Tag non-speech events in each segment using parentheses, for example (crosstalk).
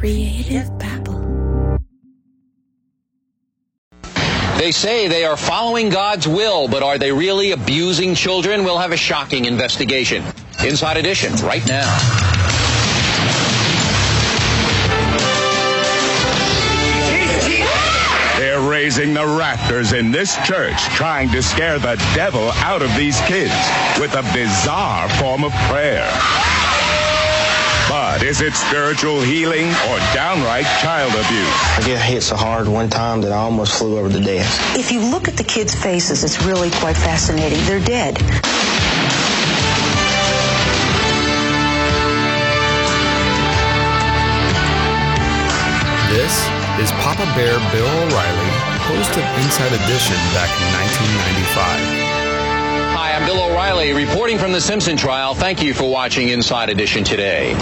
Creative Babble. They say they are following God's will, but are they really abusing children? We'll have a shocking investigation. Inside Edition, right now. They're raising the rafters in this church, trying to scare the devil out of these kids with a bizarre form of prayer. But is it spiritual healing or downright child abuse? I get hit so hard one time that I almost flew over the desk. If you look at the kids' faces, it's really quite fascinating. They're dead. This is Papa Bear Bill O'Reilly, host of Inside Edition back in 1995. Hi, I'm Bill O'Reilly, reporting from the Simpson trial. Thank you for watching Inside Edition today.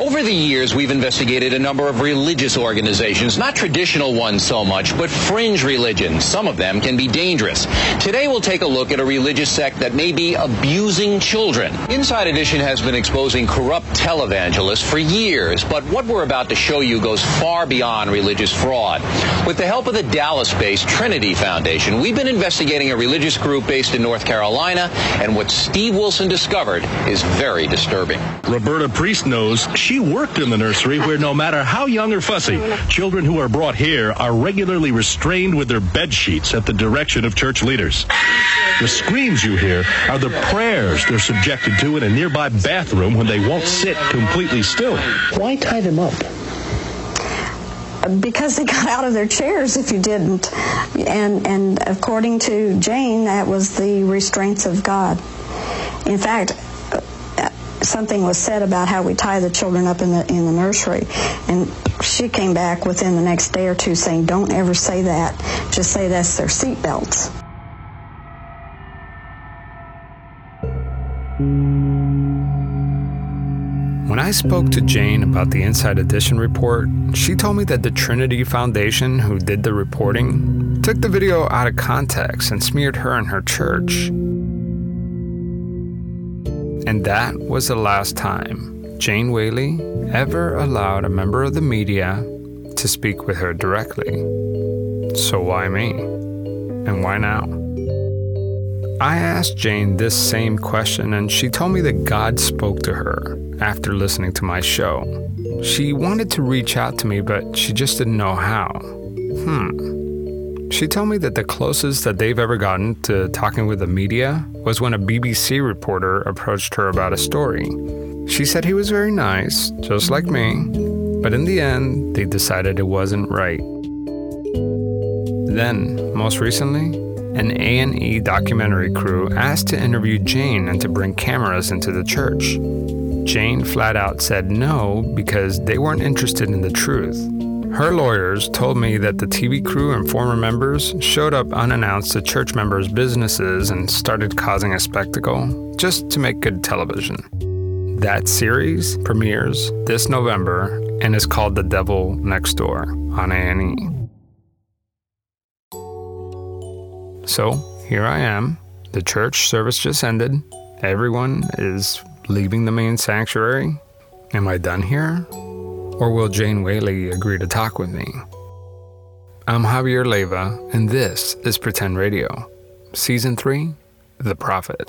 Over the years, we've investigated a number of religious organizations, not traditional ones so much, but fringe religions. Some of them can be dangerous. Today, we'll take a look at a religious sect that may be abusing children. Inside Edition has been exposing corrupt televangelists for years, but what we're about to show you goes far beyond religious fraud. With the help of the Dallas-based Trinity Foundation, we've been investigating a religious group based in North Carolina and what Steve Wilson discovered is very disturbing. Roberta Priest knows she worked in the nursery where no matter how young or fussy, children who are brought here are regularly restrained with their bed sheets at the direction of church leaders. The screams you hear are the prayers they're subjected to in a nearby bathroom when they won't sit completely still. Why tie them up? Because they (laughs) got out of their chairs if you didn't. And, and according to Jane, that was the restraints of God. In fact, uh, something was said about how we tie the children up in the in the nursery, and she came back within the next day or two saying, "Don't ever say that. Just say that's their seat belts." When I spoke to Jane about the Inside Edition report, she told me that the Trinity Foundation, who did the reporting, took the video out of context and smeared her and her church. And that was the last time Jane Whaley ever allowed a member of the media to speak with her directly. So why me? And why now? I asked Jane this same question, and she told me that God spoke to her after listening to my show. She wanted to reach out to me, but she just didn't know how. Hmm. She told me that the closest that they've ever gotten to talking with the media was when a BBC reporter approached her about a story. She said he was very nice, just like me, but in the end, they decided it wasn't right. Then, most recently, an A&E documentary crew asked to interview Jane and to bring cameras into the church. Jane flat out said no because they weren't interested in the truth. Her lawyers told me that the TV crew and former members showed up unannounced to church members' businesses and started causing a spectacle just to make good television. That series premieres this November and is called The Devil Next Door on A&E. So, here I am. The church service just ended. Everyone is leaving the main sanctuary? Am I done here? Or will Jane Whaley agree to talk with me? I'm Javier Leyva, and this is Pretend Radio, Season 3 The Prophet.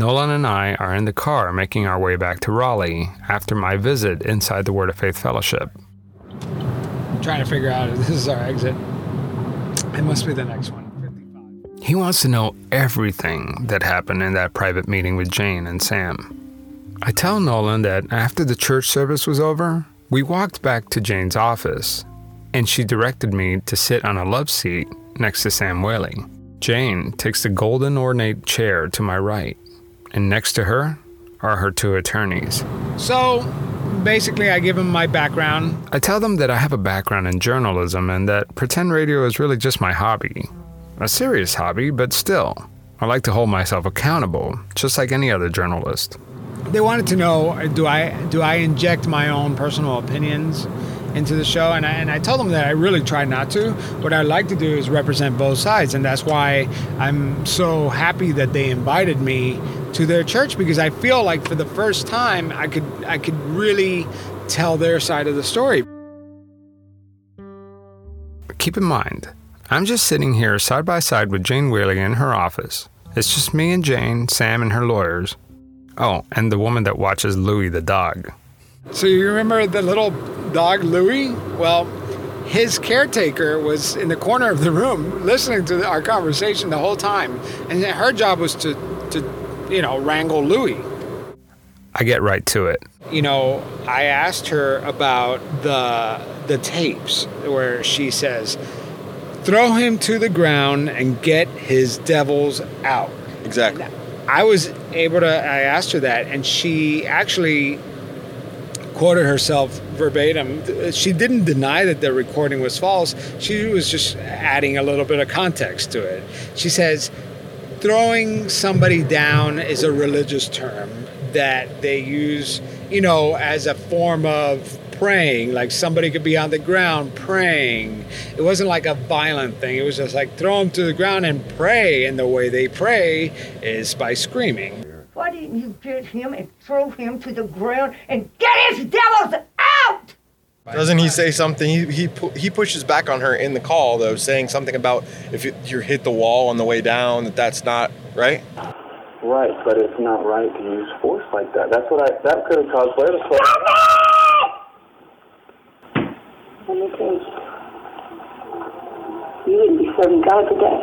Nolan and I are in the car making our way back to Raleigh after my visit inside the Word of Faith Fellowship. I'm trying to figure out if this is our exit. It must be the next one. He wants to know everything that happened in that private meeting with Jane and Sam. I tell Nolan that after the church service was over, we walked back to Jane's office, and she directed me to sit on a love seat next to Sam Whaley. Jane takes the golden ornate chair to my right, and next to her are her two attorneys. So, basically, I give them my background. I tell them that I have a background in journalism and that pretend radio is really just my hobby. A serious hobby, but still. I like to hold myself accountable, just like any other journalist. They wanted to know do I do I inject my own personal opinions into the show and I, and I told them that I really try not to. What I like to do is represent both sides and that's why I'm so happy that they invited me to their church because I feel like for the first time I could I could really tell their side of the story. Keep in mind, I'm just sitting here side by side with Jane Whaley in her office. It's just me and Jane, Sam and her lawyers. Oh, and the woman that watches Louie the dog. So you remember the little dog Louie? Well, his caretaker was in the corner of the room listening to our conversation the whole time, and her job was to, to you know, wrangle Louie. I get right to it. You know, I asked her about the the tapes where she says, "Throw him to the ground and get his devils out." Exactly. I was able to. I asked her that, and she actually quoted herself verbatim. She didn't deny that the recording was false. She was just adding a little bit of context to it. She says, throwing somebody down is a religious term that they use, you know, as a form of praying. Like somebody could be on the ground praying. It wasn't like a violent thing. It was just like throw them to the ground and pray. And the way they pray is by screaming. Why didn't you get him and throw him to the ground and get his devils out? Doesn't he say something? He he pu- he pushes back on her in the call though, saying something about if you, you hit the wall on the way down that that's not right. Right, but it's not right to use force like that. That's what I. That could have caused Blair to slow. Let me you, you wouldn't be serving God today.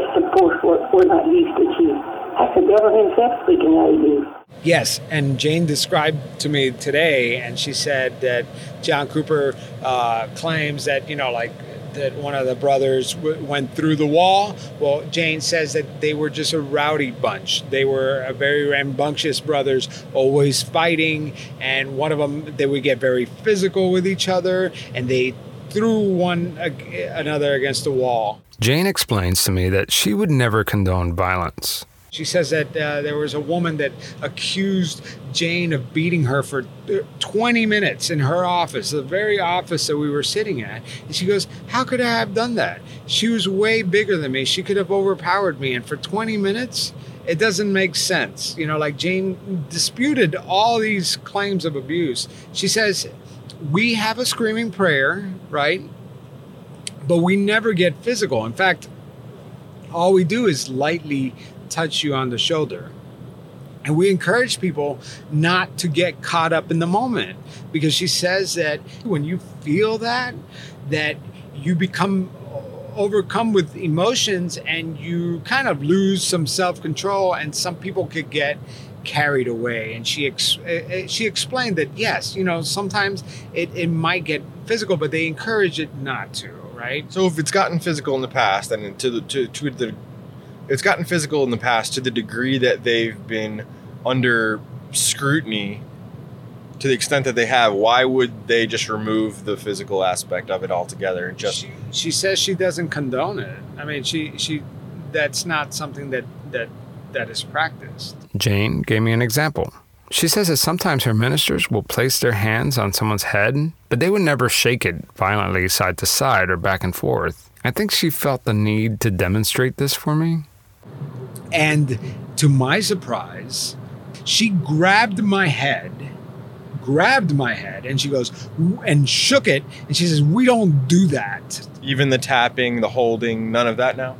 It's the force we're, we're not used to. You. That's the devil himself speaking out of you. Yes, and Jane described to me today, and she said that John Cooper uh, claims that you know, like that one of the brothers w- went through the wall. Well, Jane says that they were just a rowdy bunch. They were a very rambunctious brothers, always fighting, and one of them they would get very physical with each other, and they threw one ag- another against the wall. Jane explains to me that she would never condone violence. She says that uh, there was a woman that accused Jane of beating her for uh, 20 minutes in her office, the very office that we were sitting at. And she goes, How could I have done that? She was way bigger than me. She could have overpowered me. And for 20 minutes, it doesn't make sense. You know, like Jane disputed all these claims of abuse. She says, We have a screaming prayer, right? But we never get physical. In fact, all we do is lightly touch you on the shoulder. And we encourage people not to get caught up in the moment because she says that when you feel that, that you become overcome with emotions and you kind of lose some self-control and some people could get carried away and she ex- uh, she explained that yes you know sometimes it, it might get physical but they encourage it not to right So if it's gotten physical in the past, and to the to, to the, it's gotten physical in the past to the degree that they've been under scrutiny, to the extent that they have. Why would they just remove the physical aspect of it altogether and just? she, she says she doesn't condone it i mean she she that's not something that that that is practiced Jane gave me an example. She says that sometimes her ministers will place their hands on someone's head, but they would never shake it violently side to side or back and forth. I think she felt the need to demonstrate this for me. And to my surprise, she grabbed my head, grabbed my head, and she goes and shook it. And she says, We don't do that. Even the tapping, the holding, none of that now.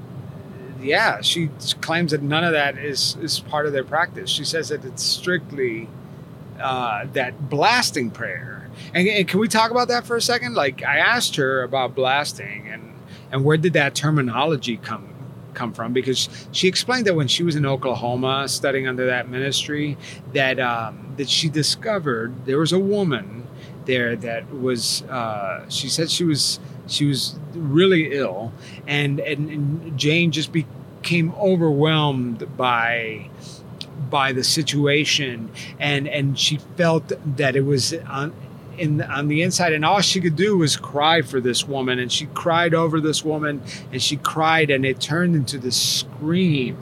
Yeah, she claims that none of that is, is part of their practice. She says that it's strictly uh, that blasting prayer. And, and can we talk about that for a second? Like, I asked her about blasting and, and where did that terminology come come from because she explained that when she was in Oklahoma studying under that ministry that um, that she discovered there was a woman there that was uh, she said she was She was really ill, and and, and Jane just became overwhelmed by by the situation, and and she felt that it was on in on the inside, and all she could do was cry for this woman, and she cried over this woman, and she cried, and it turned into this scream,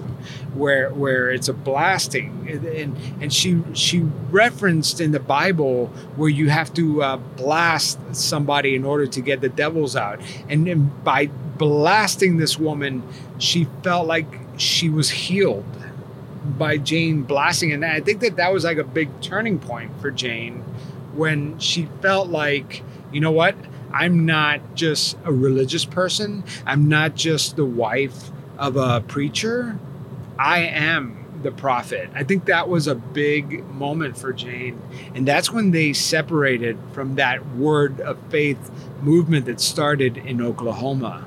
where where it's a blasting, and and she she referenced in the Bible where you have to uh, blast somebody in order to get the devils out, and, and by blasting this woman, she felt like she was healed by Jane blasting, and I think that that was like a big turning point for Jane when she felt like, you know what, I'm not just a religious person, I'm not just the wife of a preacher, I am the prophet. I think that was a big moment for Jane. And that's when they separated from that word of faith movement that started in Oklahoma.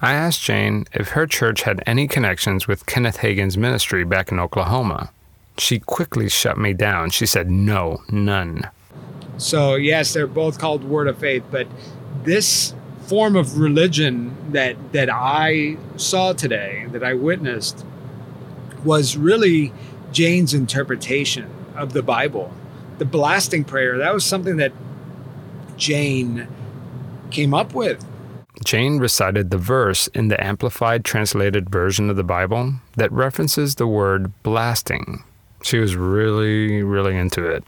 I asked Jane if her church had any connections with Kenneth Hagin's ministry back in Oklahoma. She quickly shut me down. She said, no, none. So, yes, they're both called Word of Faith, but this form of religion that, that I saw today, that I witnessed, was really Jane's interpretation of the Bible. The blasting prayer, that was something that Jane came up with. Jane recited the verse in the Amplified Translated Version of the Bible that references the word blasting. She was really, really into it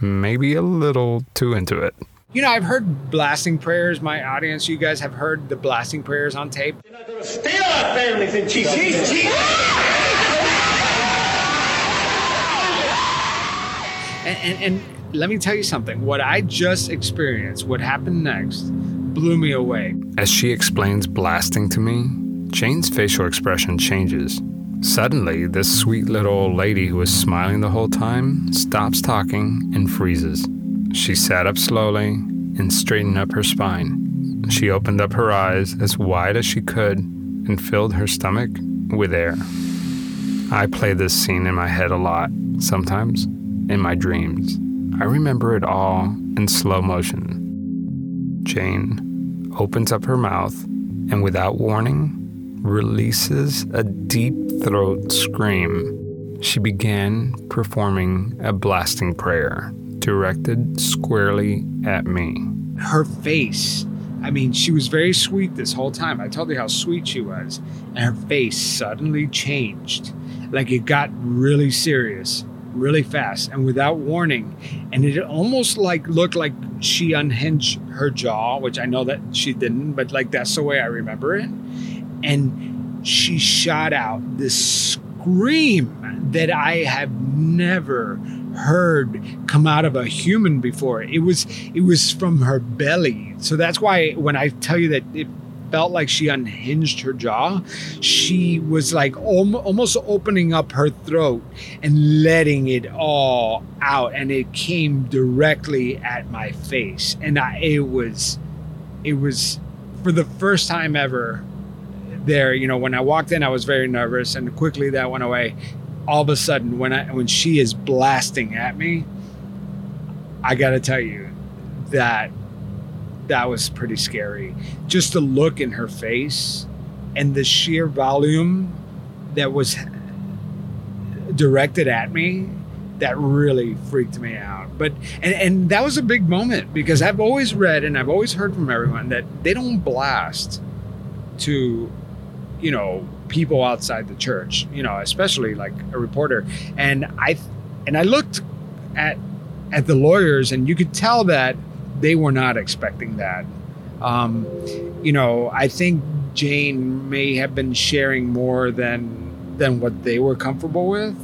maybe a little too into it. You know, I've heard blasting prayers. My audience, you guys have heard the blasting prayers on tape. Steal our families in Jesus. And, and, and let me tell you something. What I just experienced, what happened next, blew me away. As she explains blasting to me, Jane's facial expression changes. Suddenly, this sweet little old lady who was smiling the whole time stops talking and freezes. She sat up slowly and straightened up her spine. She opened up her eyes as wide as she could and filled her stomach with air. I play this scene in my head a lot, sometimes in my dreams. I remember it all in slow motion. Jane opens up her mouth and, without warning, releases a deep throat scream. She began performing a blasting prayer directed squarely at me. Her face, I mean, she was very sweet this whole time. I told you how sweet she was. And her face suddenly changed. Like it got really serious, really fast, and without warning. And it almost like looked like she unhinged her jaw, which I know that she didn't, but like that's the way I remember it and she shot out this scream that I have never heard come out of a human before. It was it was from her belly. So that's why when I tell you that it felt like she unhinged her jaw, she was like almost opening up her throat and letting it all out and it came directly at my face. And I, it was it was for the first time ever there, you know, when I walked in, I was very nervous, and quickly that went away. All of a sudden, when I when she is blasting at me, I got to tell you that that was pretty scary. Just the look in her face and the sheer volume that was directed at me that really freaked me out. But and and that was a big moment because I've always read and I've always heard from everyone that they don't blast to you know people outside the church you know especially like a reporter. And i and i looked at at the lawyers and you could tell that they were not expecting that. Um, you know i think jane may have been sharing more than than what they were comfortable with.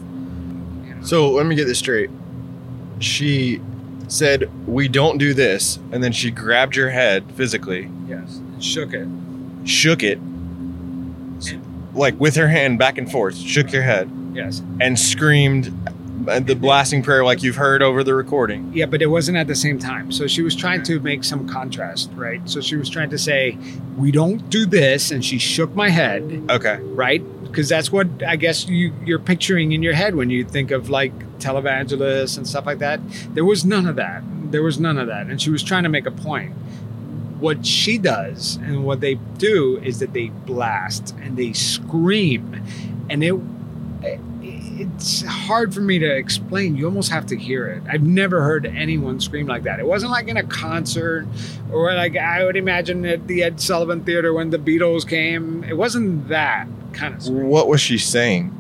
So let me get this straight. She said we don't do this and then she grabbed your head physically. Yes shook it. Shook it like with her hand back and forth, shook your head. Yes. And screamed uh, the blasting prayer like you've heard over the recording. Yeah, but it wasn't at the same time. So she was trying to make some contrast, right? So she was trying to say, "We don't do this," and she shook my head. Okay. Right? Because that's what I guess you you're picturing in your head when you think of like televangelists and stuff like that. There was none of that. There was none of that, and she was trying to make a point what she does and what they do is that they blast and they scream, and it it's hard for me to explain. You almost have to hear it. I've never heard anyone scream like that. It wasn't like in a concert or like I would imagine at the Ed Sullivan Theater when the Beatles came. It wasn't that kind of scream. What was she saying?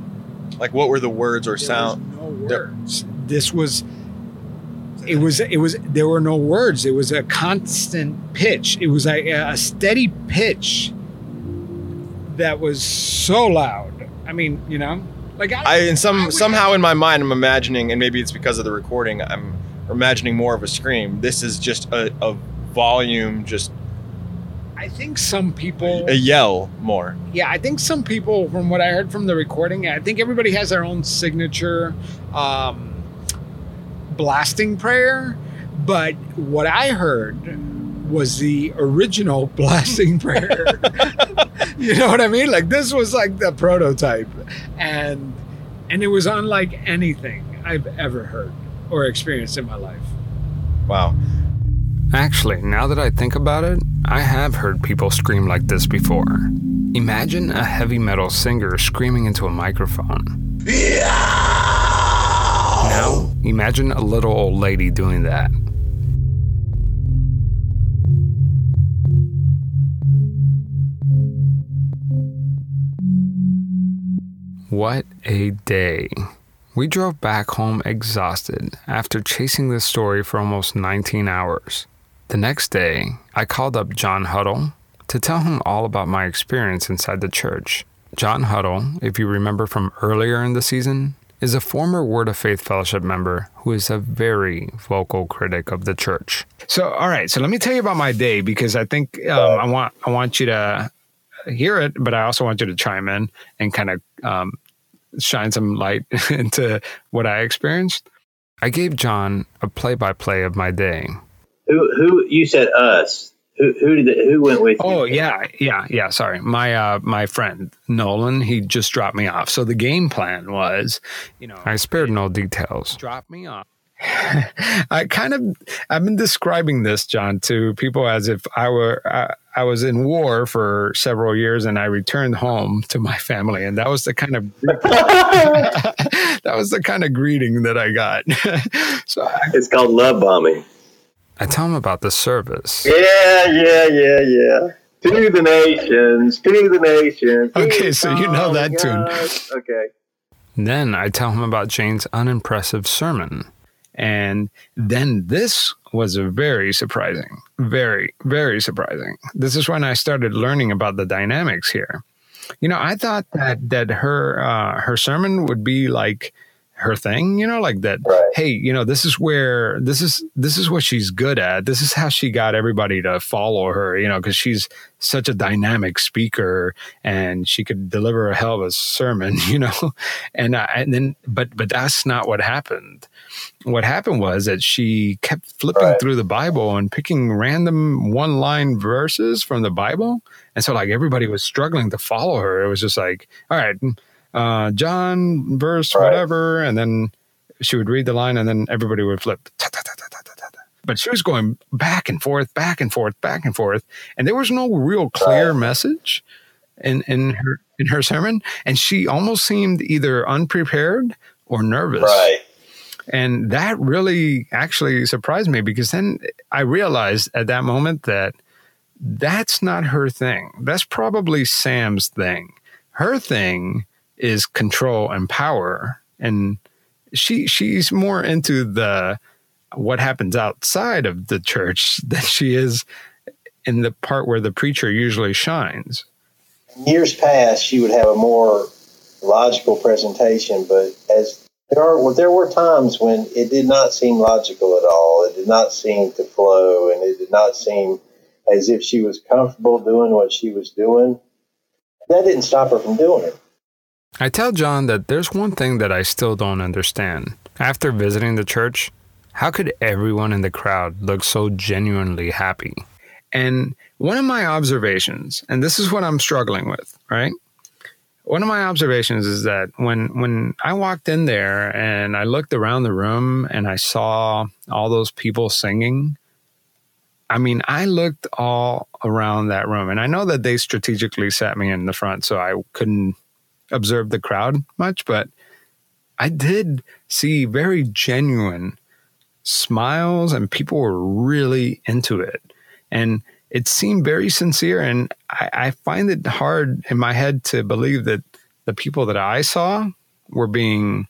Like, what were the words or There sound? no words. This was. It was. It was. There were no words. It was a constant pitch. It was a, a steady pitch. That was so loud. I mean, you know, like I, I and some somehow in my mind I'm imagining, and maybe it's because of the recording, I'm imagining more of a scream. This is just a, a volume, just I think some people. a yell more. Yeah, I think some people, from what I heard from the recording, I think everybody has their own signature um, blasting prayer. But what I heard was the original (laughs) blasting prayer. you know what I mean? Like this was like the prototype, and and it was unlike anything I've ever heard or experienced in my life. Wow. Actually, now that I think about it, I have heard people scream like this before. Imagine a heavy metal singer screaming into a microphone. Now, imagine a little old lady doing that. What a day. We drove back home exhausted after chasing this story for almost 19 hours. The next day, I called up John Huddle to tell him all about my experience inside the church. John Huddle, if you remember from earlier in the season, is a former Word of Faith Fellowship member who is a very vocal critic of the church. So, all right. So let me tell you about my day because I think um, I want I want you to hear it, but I also want you to chime in and kind of um, shine some light (laughs) into what I experienced. I gave John a play-by-play of my day. Who who you said us? Who who did who went with you? Oh yeah, yeah, yeah. Sorry, my uh, my friend Nolan. He just dropped me off. So the game plan was, you know, I spared no details. drop me off. (laughs) I kind of I've been describing this, John, to people as if I were I, I was in war for several years and I returned home to my family, and that was the kind of (laughs) (laughs) that was the kind of greeting that I got. so I, It's called love bombing. I tell him about the service. Yeah, yeah, yeah, yeah. To the nations, to the nations. Okay, so you know Oh, that tune. Okay. Then I tell him about Jane's unimpressive sermon. And then this was very surprising, very, very surprising. This is when I started learning about the dynamics here. You know, I thought that that her uh, her sermon would be like her thing, you know, like that. Hey, you know, this is where this is this is what she's good at. This is how she got everybody to follow her, you know, because she's such a dynamic speaker and she could deliver a hell of a sermon, (laughs) you know. And and then, but but that's not what happened what happened was that she kept flipping through the Bible and picking random one line verses from the Bible. And so, like, everybody was struggling to follow her. It was just like, all right, uh, John, verse, whatever. And then she would read the line and then everybody would flip. But she was going back and forth, back and forth, back and forth. And there was no real clear message in, in her in her sermon. And she almost seemed either unprepared or nervous. Right. And that really actually surprised me because then I realized at that moment that that's not her thing. That's probably Sam's thing. Her thing is control and power. And she she's more into the what happens outside of the church (laughs) than she is in the part where the preacher usually shines. In years past, she would have a more logical presentation, but as there are, well, there were times when it did not seem logical at all. It did not seem to flow, and it did not seem as if she was comfortable doing what she was doing. That didn't stop her from doing it. I tell John that there's one thing that I still don't understand. After visiting the church, how could everyone in the crowd look so genuinely happy? And one of my observations, and this is what I'm struggling with, right? One of my observations is that when when I walked in there and I looked around the room and I saw all those people singing, I mean, I looked all around that room, and I know that they strategically sat me in the front so I couldn't observe the crowd much, but I did see very genuine smiles, and people were really into it. And it seemed very sincere. And I, I find it hard in my head to believe that the people that I saw were being,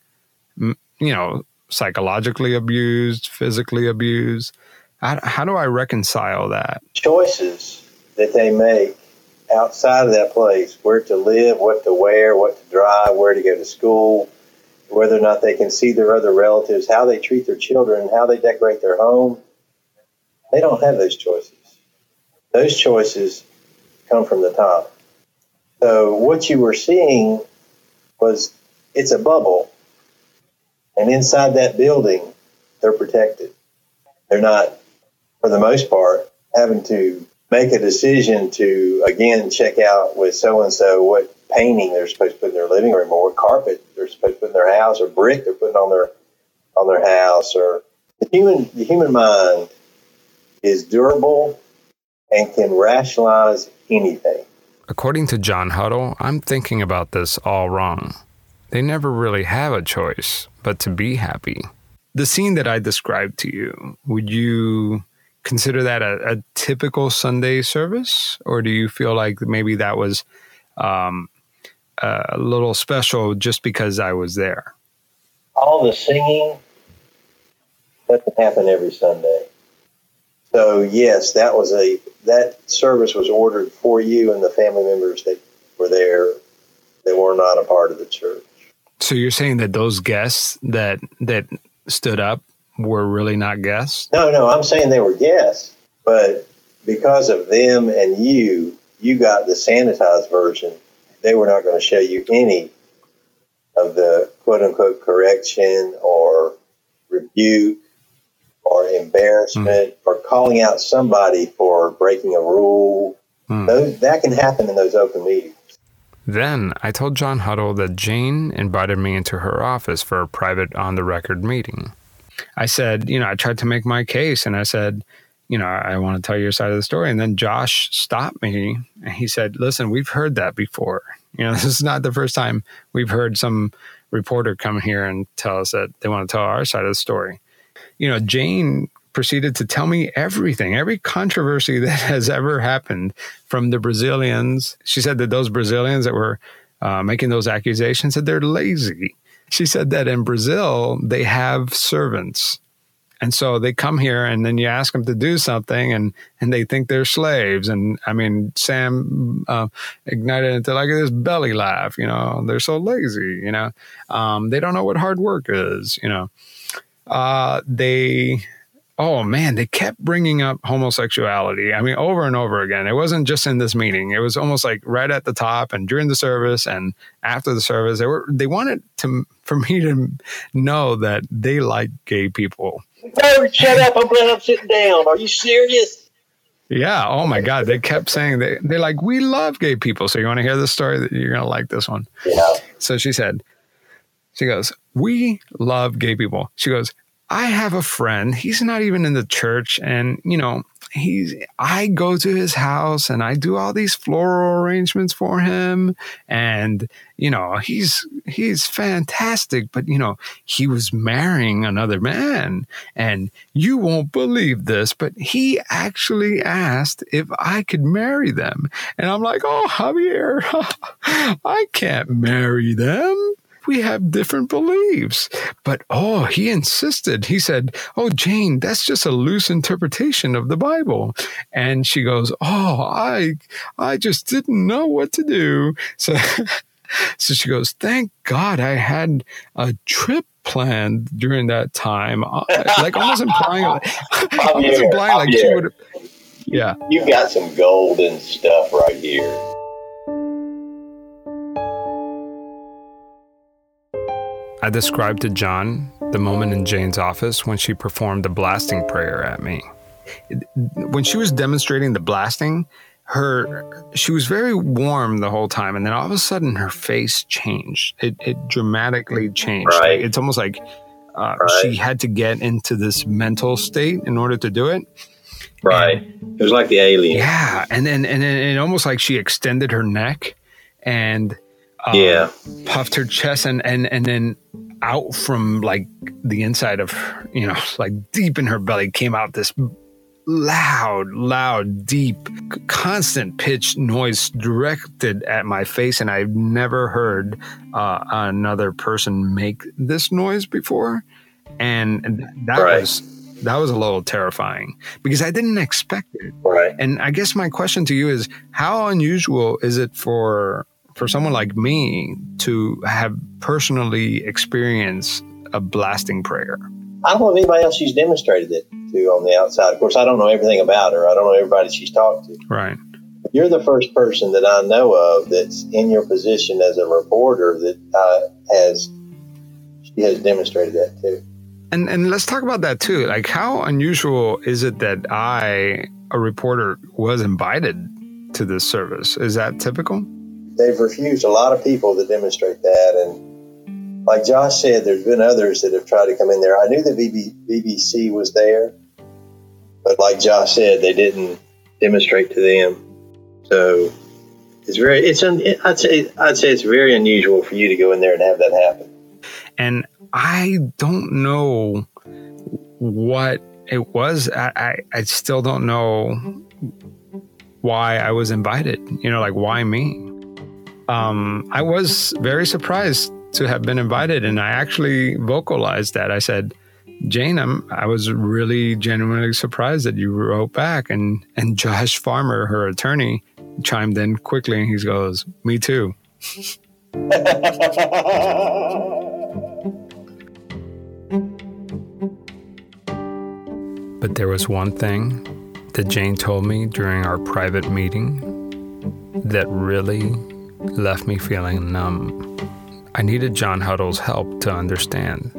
you know, psychologically abused, physically abused. How, how do I reconcile that? Choices that they make outside of that place where to live, what to wear, what to drive, where to go to school, whether or not they can see their other relatives, how they treat their children, how they decorate their home. They don't have those choices. Those choices come from the top. So what you were seeing was it's a bubble. And inside that building, they're protected. They're not, for the most part, having to make a decision to, again, check out with so and so what painting they're supposed to put in their living room or what carpet they're supposed to put in their house or brick they're putting on their on their house or the human the human mind is durable and can rationalize anything. According to John Huddle, I'm thinking about this all wrong. They never really have a choice but to be happy. The scene that I described to you, would you consider that a, a typical Sunday service? Or do you feel like maybe that was um, a little special just because I was there? All the singing doesn't happen every Sunday. So yes, that was a that service was ordered for you and the family members that were there They were not a part of the church. So you're saying that those guests that that stood up were really not guests? No, no, I'm saying they were guests, but because of them and you, you got the sanitized version. They were not going to show you any of the quote unquote correction or rebuke or embarrassment mm. or calling out somebody for breaking a rule. Mm. Those, that can happen in those open meetings. Then I told John Huddle that Jane invited me into her office for a private on the record meeting. I said, you know, I tried to make my case and I said, you know, I want to tell your side of the story. And then Josh stopped me and he said, listen, we've heard that before. You know, (laughs) this is not the first time we've heard some reporter come here and tell us that they want to tell our side of the story you know, Jane proceeded to tell me everything, every controversy (laughs) that has ever happened from the Brazilians. She said that those Brazilians that were uh, making those accusations that they're lazy. She said that in Brazil they have servants, and so they come here, and then you ask them to do something, and and they think they're slaves. And I mean, Sam uh, ignited into like this belly laugh. You know, they're so lazy. You know, um, they don't know what hard work is. You know uh, they oh man, they kept bringing up homosexuality. I mean, over and over again. It wasn't just in this meeting. It was almost like right at the top and during the service and after the service. They were they wanted to for me to know that they like gay people. No, shut up! I'm glad I'm sitting down. Are you serious? Yeah. Oh my God. They kept saying they they're like we love gay people. So you want to hear this story? You're gonna like this one. Yeah. So she said, she goes, We love gay people. She goes, I have a friend. He's not even in the church. And, you know, he's, I go to his house and I do all these floral arrangements for him. And, you know, he's, he's fantastic. But, you know, he was marrying another man. And you won't believe this, but he actually asked if I could marry them. And I'm like, Oh, Javier, (laughs) I can't marry them we have different beliefs. But oh, he insisted. He said, Oh, Jane, that's just a loose interpretation of the Bible. And she goes, Oh, I, I just didn't know what to do. So, (laughs) so she goes, Thank God I had a trip planned during that time. Uh, like almost implying, (laughs) almost implying like she would yeah. You got some golden stuff right here. I described to John the moment in Jane's office when she performed the blasting prayer at me. When she was demonstrating the blasting, her she was very warm the whole time, and then all of a sudden her face changed. It, it dramatically changed. Right. It's almost like uh, right. she had to get into this mental state in order to do it. Right. And, it was like the alien. Yeah, and then and then it almost like she extended her neck and yeah, puffed her chest and and and then out from like the inside of you know (laughs) like deep in her belly came out this loud, loud, deep, constant pitch noise directed at my face, and I've never heard uh, another person make this noise before, and that right. was that was a little terrifying because I didn't expect it. Right. And I guess my question to you is, how unusual is it for for someone like me to have personally experienced a blasting prayer? I don't know if anybody else she's demonstrated it to on the outside. Of course, I don't know everything about her. I don't know everybody she's talked to. Right. You're the first person that I know of that's in your position as a reporter that uh, has she has demonstrated that too. And and let's talk about that too. Like, how unusual is it that I, a reporter, was invited to this service? Is that typical? They've refused a lot of people to demonstrate that, and like Josh said, there's been others that have tried to come in there. I knew the BBC was there, but like Josh said, they didn't demonstrate to them. So it's very, it's, un, I'd say, I'd say it's very unusual for you to go in there and have that happen. And I don't know what it was. I, I, I still don't know why I was invited. You know, like why me? Um, I was very surprised to have been invited. And I actually vocalized that. I said, Jane, I'm, I was really genuinely surprised that you wrote back. And, and (laughs) Josh Farmer, her attorney, chimed in quickly and he goes, Me too. but there was one thing that Jane told me during our private meeting that really left me feeling numb. I needed John Huddle's help to understand.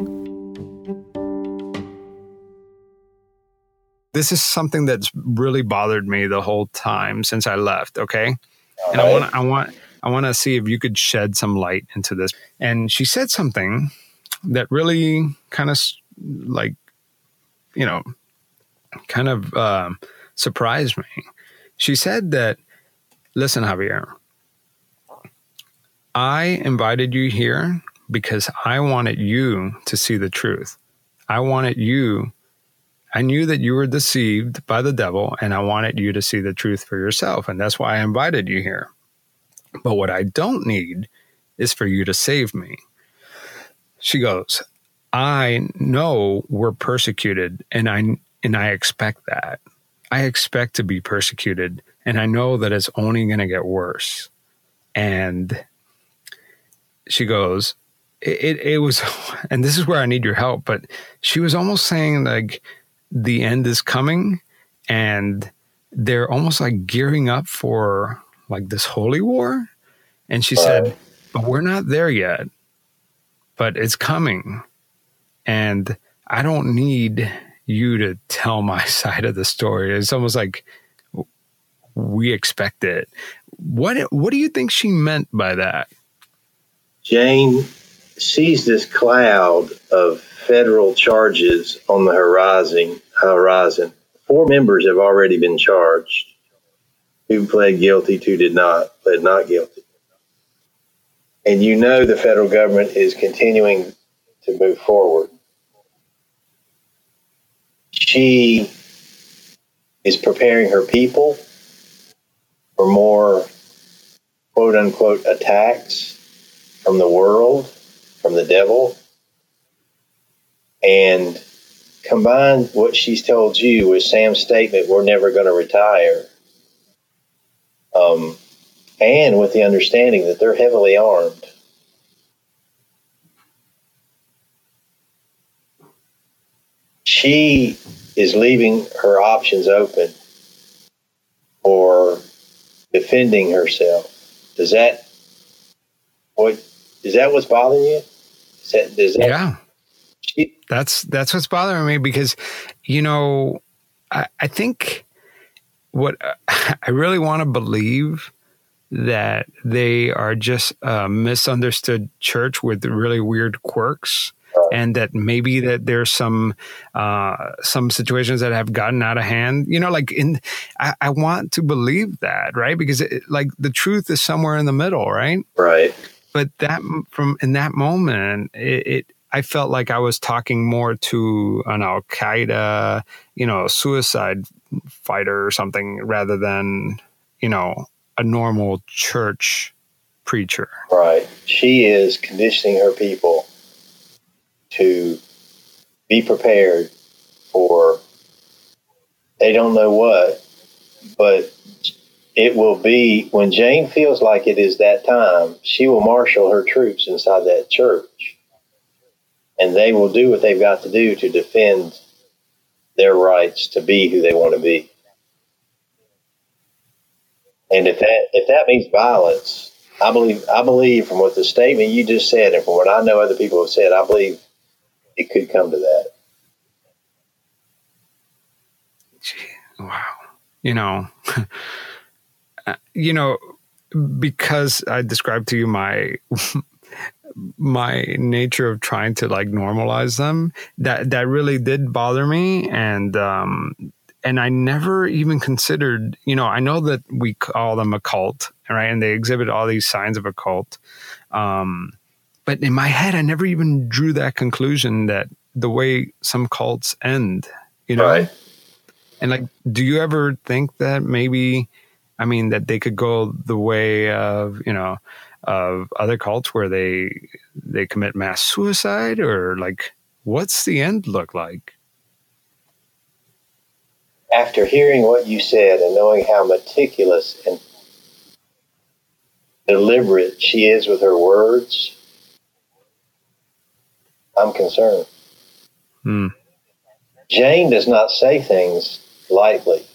This is something that's really bothered me the whole time since I left, okay? And I want I want I want to see if you could shed some light into this. And she said something that really kind of like you know, kind of uh, surprised me. She said that, listen, Javier, I invited you here because I wanted you to see the truth. I wanted you, I knew that you were deceived by the devil, and I wanted you to see the truth for yourself. And that's why I invited you here. But what I don't need is for you to save me. She goes, I know we're persecuted, and I and I expect that. I expect to be persecuted, and I know that it's only going to get worse. And she goes, it, it, it was, (laughs) and this is where I need your help, but she was almost saying like the end is coming and they're almost like gearing up for like this holy war. And she said, but we're not there yet, but it's coming. And I don't need you to tell my (laughs) side of the story. It's almost like we expect it. What what do you think she meant by that? Jane sees this cloud of federal charges on the horizon. Horizon. Four members have already been charged. Two pled guilty, two did not, pled not guilty. And you know the federal government is continuing to move forward. She is preparing her people for more quote unquote attacks from the world, from the devil, and combine what she's told you with Sam's statement, we're never going to retire, um, and with the understanding that they're heavily armed. She is leaving her options open for defending herself. Does that what is that what's bothering you? Is that, is that, yeah. that's that's what's bothering me because, you know, I, I think what (laughs) I really want to believe that they are just a misunderstood church with really weird quirks and that maybe that there's some uh, some situations that have gotten out of hand. You know, like in I, I want to believe that, right? Because it, like the truth is somewhere in the middle, right? Right. But that from in that moment, it, it I felt like I was talking more to an Al Qaeda, you know, suicide fighter or something rather than, you know, a normal church preacher. Right. She is conditioning her people to be prepared for they don't know what, but it will be when Jane feels like it is that time, she will marshal her troops inside that church. And they will do what they've got to do to defend their rights to be who they want to be. And if that if that means violence, I believe I believe from what the statement you just said and from what I know other people have said, I believe it could come to that. Wow. You know, (laughs) you know, because I described to you my (laughs) my nature of trying to like normalize them, that that really did bother me, and um, and I never even considered, you know, I know that we call them a cult, right? And they exhibit all these signs of a cult. Um, but in my head, I never even drew that conclusion that the way some cults end, you know? Right. And like, do you ever think that maybe, I mean, that they could go the way of, you know, of other cults where they they commit mass suicide or like what's the end look like? after hearing what you said and knowing how meticulous and deliberate she is with her words, I'm concerned. Hmm. Jane does not say things lightly.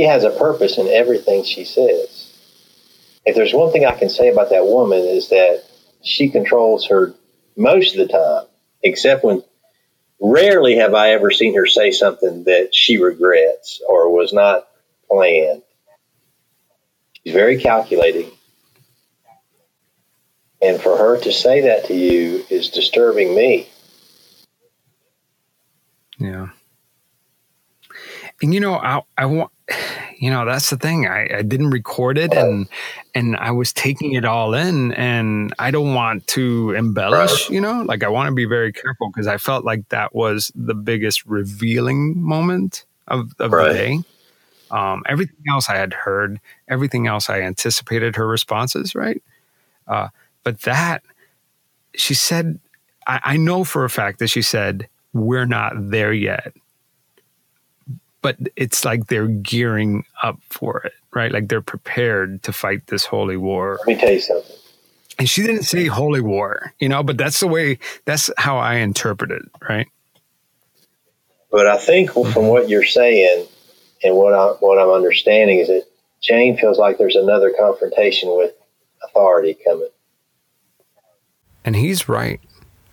She has a purpose in everything she says. If there's one thing I can say about that woman is that she controls her most of the time, except when Rarely have I ever seen her say something that she regrets or was not planned. She's very calculating. And for her to say that to you is disturbing me. Yeah. And you know, I I want you know that's the thing. I, I didn't record it and and i was taking it all in and i don't want to embellish you know like i want to be very careful because i felt like that was the biggest revealing moment of, of right. the day. Um, everything else i had heard everything else i anticipated her responses right? Uh, but that she said I, I know for a fact that she said we're not there yet but it's like they're gearing up for it, right? Like they're prepared to fight this holy war. Let me tell you something. And she didn't say holy war, you know, but that's the way, that's how I interpret it, right? But I think from what you're saying and what, I, what I'm understanding is that Jane feels like there's another confrontation with authority coming. And he's right.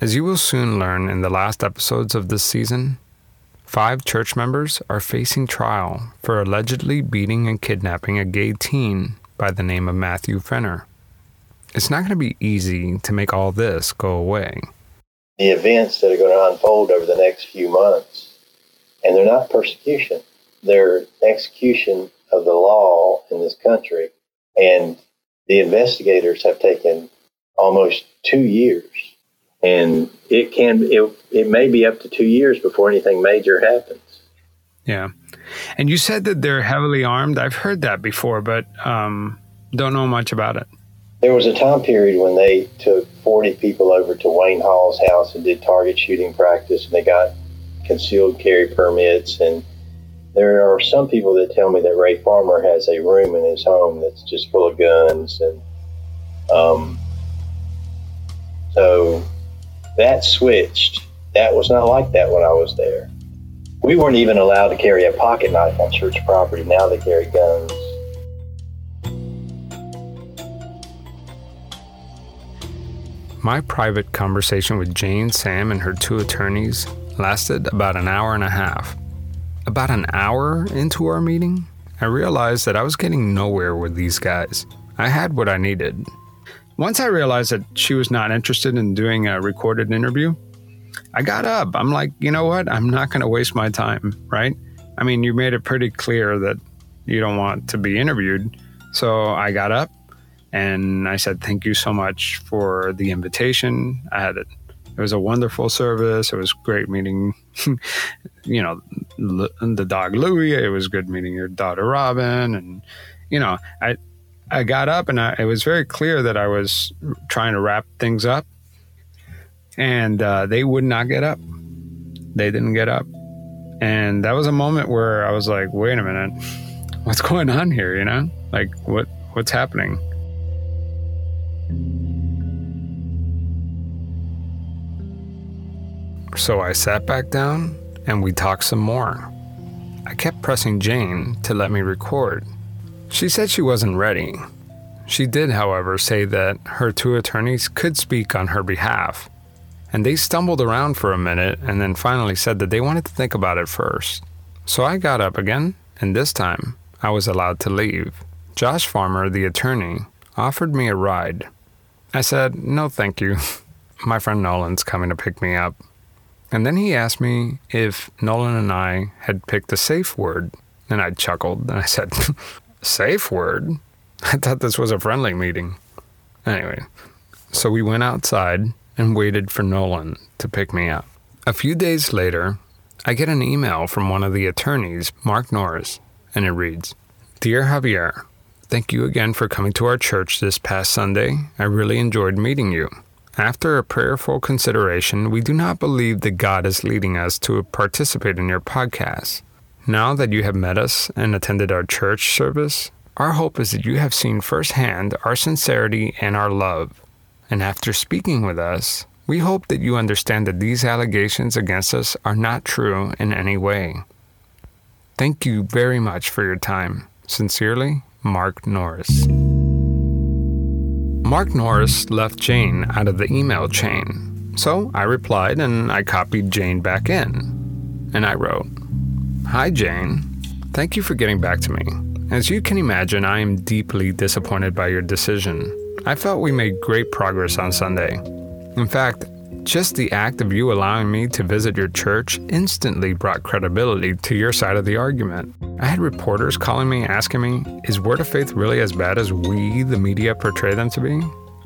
As you will soon learn in the last episodes of this season, Five church members are facing trial for allegedly beating and kidnapping a gay teen by the name of Matthew Fenner. It's not going to be easy to make all this go away. The events that are going to unfold over the next few months, and they're not persecution, they're execution of the law in this country. And the investigators have taken almost two years and it can it, it may be up to two years before anything major happens. Yeah. And you said that they're heavily armed. I've heard that before but um, don't know much about it. There was a time period when they took 40 people over to wayne hall's house and did target shooting practice and they got concealed carry permits. And there are some people that tell me that ray farmer has a room in his home that's just full of guns and um, so that switched. That was not like that when I was there. We weren't even allowed to carry a pocket knife on church property. Now they carry guns. My private conversation with Jane, Sam, and her two attorneys lasted about an hour and a half. About an hour into our meeting, I realized that I was getting nowhere with these guys. I had what I needed Once I realized that she was not interested in doing a recorded interview, I got up. I'm like, you know what? I'm not going to waste my time, right? I mean, you made it pretty clear that you don't want to be interviewed. So I got up and I said, thank you so much for the invitation. I had it. It was a wonderful service. It was great meeting, (laughs) you know, the dog Louie. It was good meeting your daughter Robin. And, you know, I, I got up and I, it was very clear that I was trying to wrap things up and uh, they would not get up. They didn't get up. And that was a moment where I was like, wait a minute, (laughs) what's going on here? You know, like what, what's happening? So I sat back down and we talked some more. I kept pressing Jane to let me record. She said she wasn't ready. She did, however, say that her two attorneys could speak on her behalf. And they stumbled around for a minute and then finally said that they wanted to think about it first. So I got up again, and this time I was allowed to leave. Josh Farmer, the attorney, offered me a ride. I said, no, thank you. (laughs) My friend Nolan's coming to pick me up. And then he asked me if Nolan and I had picked a safe word. And I chuckled and I said, (laughs) Safe word? (laughs) I thought this was a friendly meeting. Anyway, so we went outside and waited for Nolan to pick me up. A few days later, I get an email from one of the attorneys, Mark Norris, and it reads Dear Javier, thank you again for coming to our church this past Sunday. I really enjoyed meeting you. After a prayerful consideration, we do not believe that God is leading us to participate in your podcast. Now that you have met us and attended our church service, our hope is that you have seen firsthand our sincerity and our love. And after speaking with us, we hope that you understand that these allegations against us are not true in any way. Thank you very much for your time. Sincerely, Mark Norris. Mark Norris left Jane out of the email chain. So I replied and I copied Jane back in. And I wrote, Hi, Jane. Thank you for getting back to me. As you can imagine, I am deeply disappointed by your decision. I felt we made great progress on Sunday. In fact, just the act of you allowing me to visit your church instantly brought credibility to your side of the argument. I had reporters calling me asking me, Is Word of Faith really as bad as we, the media, portray them to be?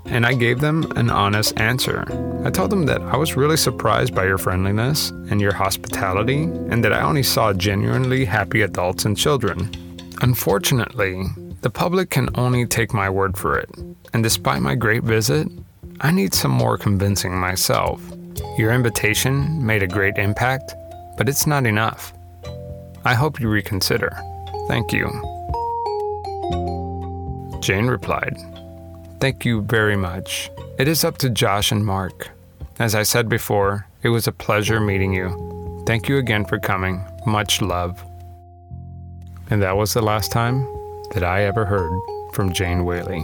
And I gave them an honest answer. I told them that I was really surprised by your friendliness and your hospitality, and that I only saw genuinely happy adults and children. Unfortunately, the public can only take my word for it, and despite my great visit, I need some more convincing myself. Your invitation made a great impact, but it's not enough. I hope you reconsider. Thank you. Jane replied, Thank you very much. It is up to Josh and Mark. As I said before, it was a pleasure meeting you. Thank you again for coming. Much love. And that was the last time that I ever heard from Jane Whaley.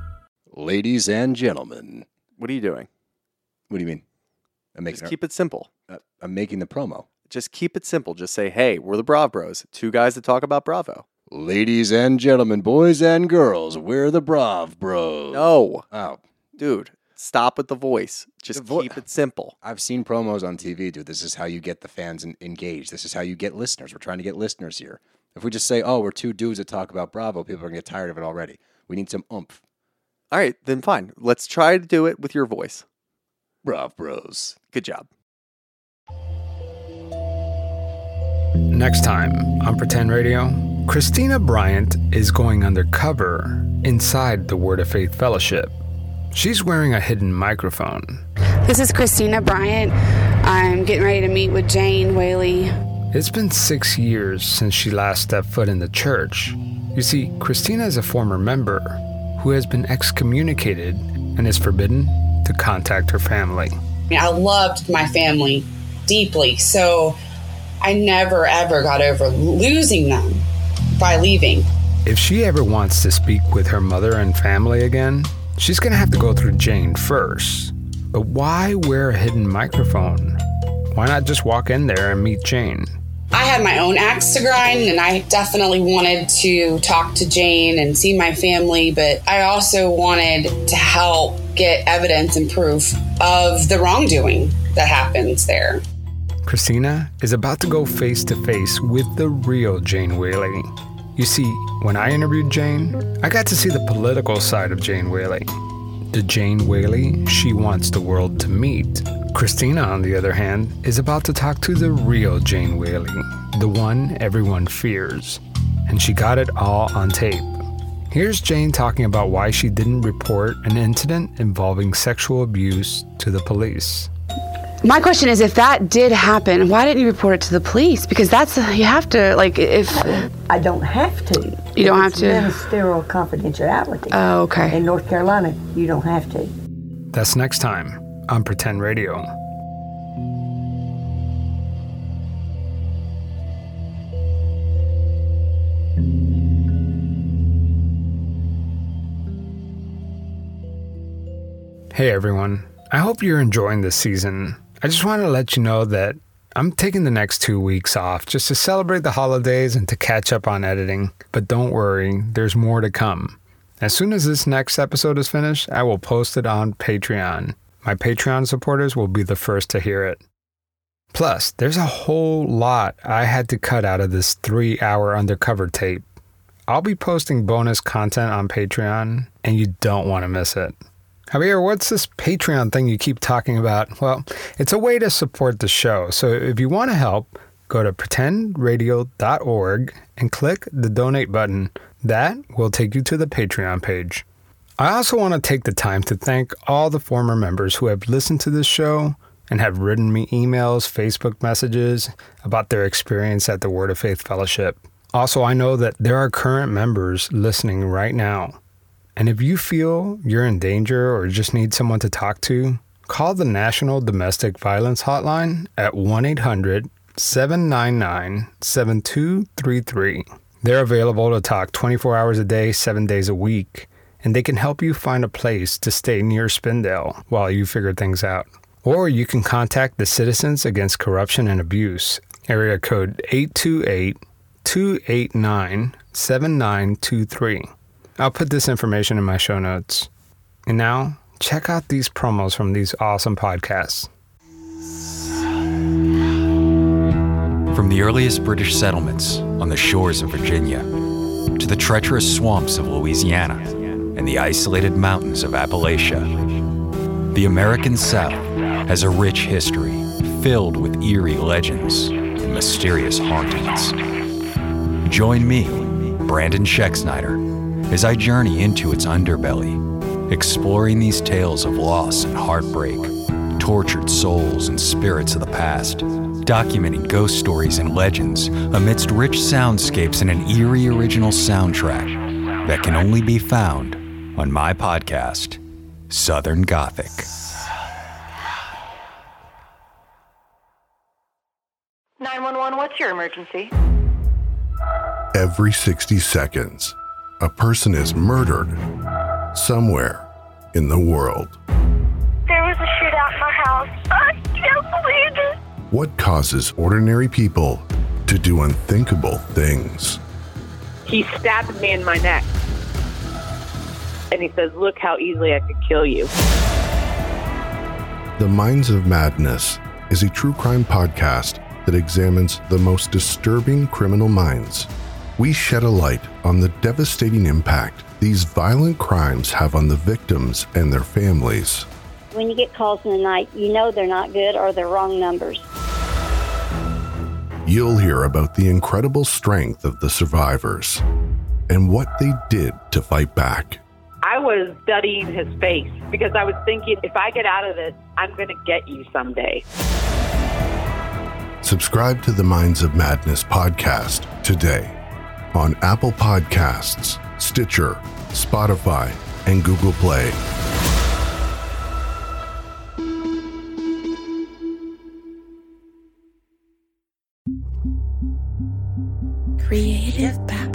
Ladies and gentlemen, What are you doing? what do you mean? I'm making Just keep it simple. uh, I'm making the promo. Just keep it simple. Just say, hey, we're the Brav Bros, two guys that talk about Bravo. Ladies and gentlemen, boys and girls, we're the Brav Bros. No, Oh, dude, stop with the voice. Just The vo- keep it simple. I've seen promos on TV, dude. This is how you get the fans en- engaged. This is how you get listeners. We're trying to get listeners here. If we just say, "Oh, we're two dudes that talk about Bravo," people are gonna get tired of it already. We need some oomph. All right, then fine. Let's try to do it with your voice. Brav Bros. Good job. Next time on Pretend Radio, Christina Bryant is going undercover inside the Word of Faith Fellowship. She's wearing a hidden microphone. This is Christina Bryant. I'm getting ready to meet with Jane Whaley. It's been six years since she last stepped foot in the church. You see, Christina is a former member who has been excommunicated and is forbidden to contact her family. I loved my family deeply, so I never ever got over losing them by leaving. If she ever wants to speak with her mother and family again, she's gonna have to go through Jane first. But why wear a hidden microphone? Why not just walk in there and meet Jane? I had my own axe to grind, and I definitely wanted to talk to Jane and see my family, but I also wanted to help get evidence and proof of the wrongdoing that happens there. Christina is about to go face to face with the real Jane Whaley. You see, when I interviewed Jane, I got to see the political side of Jane Whaley. The Jane Whaley she wants the world to meet. Christina, on the other hand, is about to talk to the real Jane Whaley, the one everyone fears. And she got it all on tape. Here's Jane talking about why she didn't report an incident involving sexual abuse to the police. My question is if that did happen, why didn't you report it to the police? Because that's, you have to, like, if. I don't have to. You don't have It's to? Ministerial confidentiality. Oh, okay. In North Carolina, you don't have to. That's next time on Pretend Radio. Hey everyone, I hope you're enjoying this season. I just want to let you know that I'm taking the next two weeks off just to celebrate the holidays and to catch up on editing. But don't worry, there's more to come. As soon as this next episode is finished, I will post it on Patreon. My Patreon supporters will be the first to hear it. Plus, there's a whole lot I had to cut out of this three hour undercover tape. I'll be posting bonus content on Patreon, and you don't want to miss it. Javier, what's this Patreon thing you keep talking about? Well, it's a way to support the show. So if you want to help, go to pretendradio.org and click the donate button. That will take you to the Patreon page. I also want to take the time to thank all the former members who have listened to this show and have written me emails, Facebook messages about their experience at the Word of Faith Fellowship. Also, I know that there are current members listening right now. And if you feel you're in danger or just need someone to talk to, call the National Domestic Violence Hotline at 1 800 799 7233. They're available to talk 24 hours a day, 7 days a week, and they can help you find a place to stay near Spindale while you figure things out. Or you can contact the Citizens Against Corruption and Abuse, area code 828 289 7923. I'll put this information in my show notes. And now, check out these promos from these awesome podcasts. From the earliest British settlements on the shores of Virginia to the treacherous swamps of Louisiana and the isolated mountains of Appalachia, the American South has a rich history filled with eerie legends and mysterious hauntings. Join me, Brandon Schexnayder, as I journey into its underbelly, exploring these tales of loss and heartbreak, tortured souls and spirits of the past, documenting ghost stories and legends amidst rich soundscapes and an eerie original soundtrack that can only be found on my podcast, Southern Gothic. Nine one one. What's your emergency? Every 60 seconds, a person is murdered somewhere in the world. There was a shootout in my house. I can't believe it. What causes ordinary people to do unthinkable things? He stabbed me in my neck. And he says, Look how easily I could kill you. The Minds of Madness is a true crime podcast that examines the most disturbing criminal minds. We shed a light on the devastating impact these violent crimes have on the victims and their families. When you get calls in the night, you know they're not good or they're wrong numbers. You'll hear about the incredible strength of the survivors and what they did to fight back. I was studying his face because I was thinking, if I get out of this, I'm going to get you someday. Subscribe to the Minds of Madness podcast today on Apple Podcasts, Stitcher, Spotify, and Google Play. Creative Babble.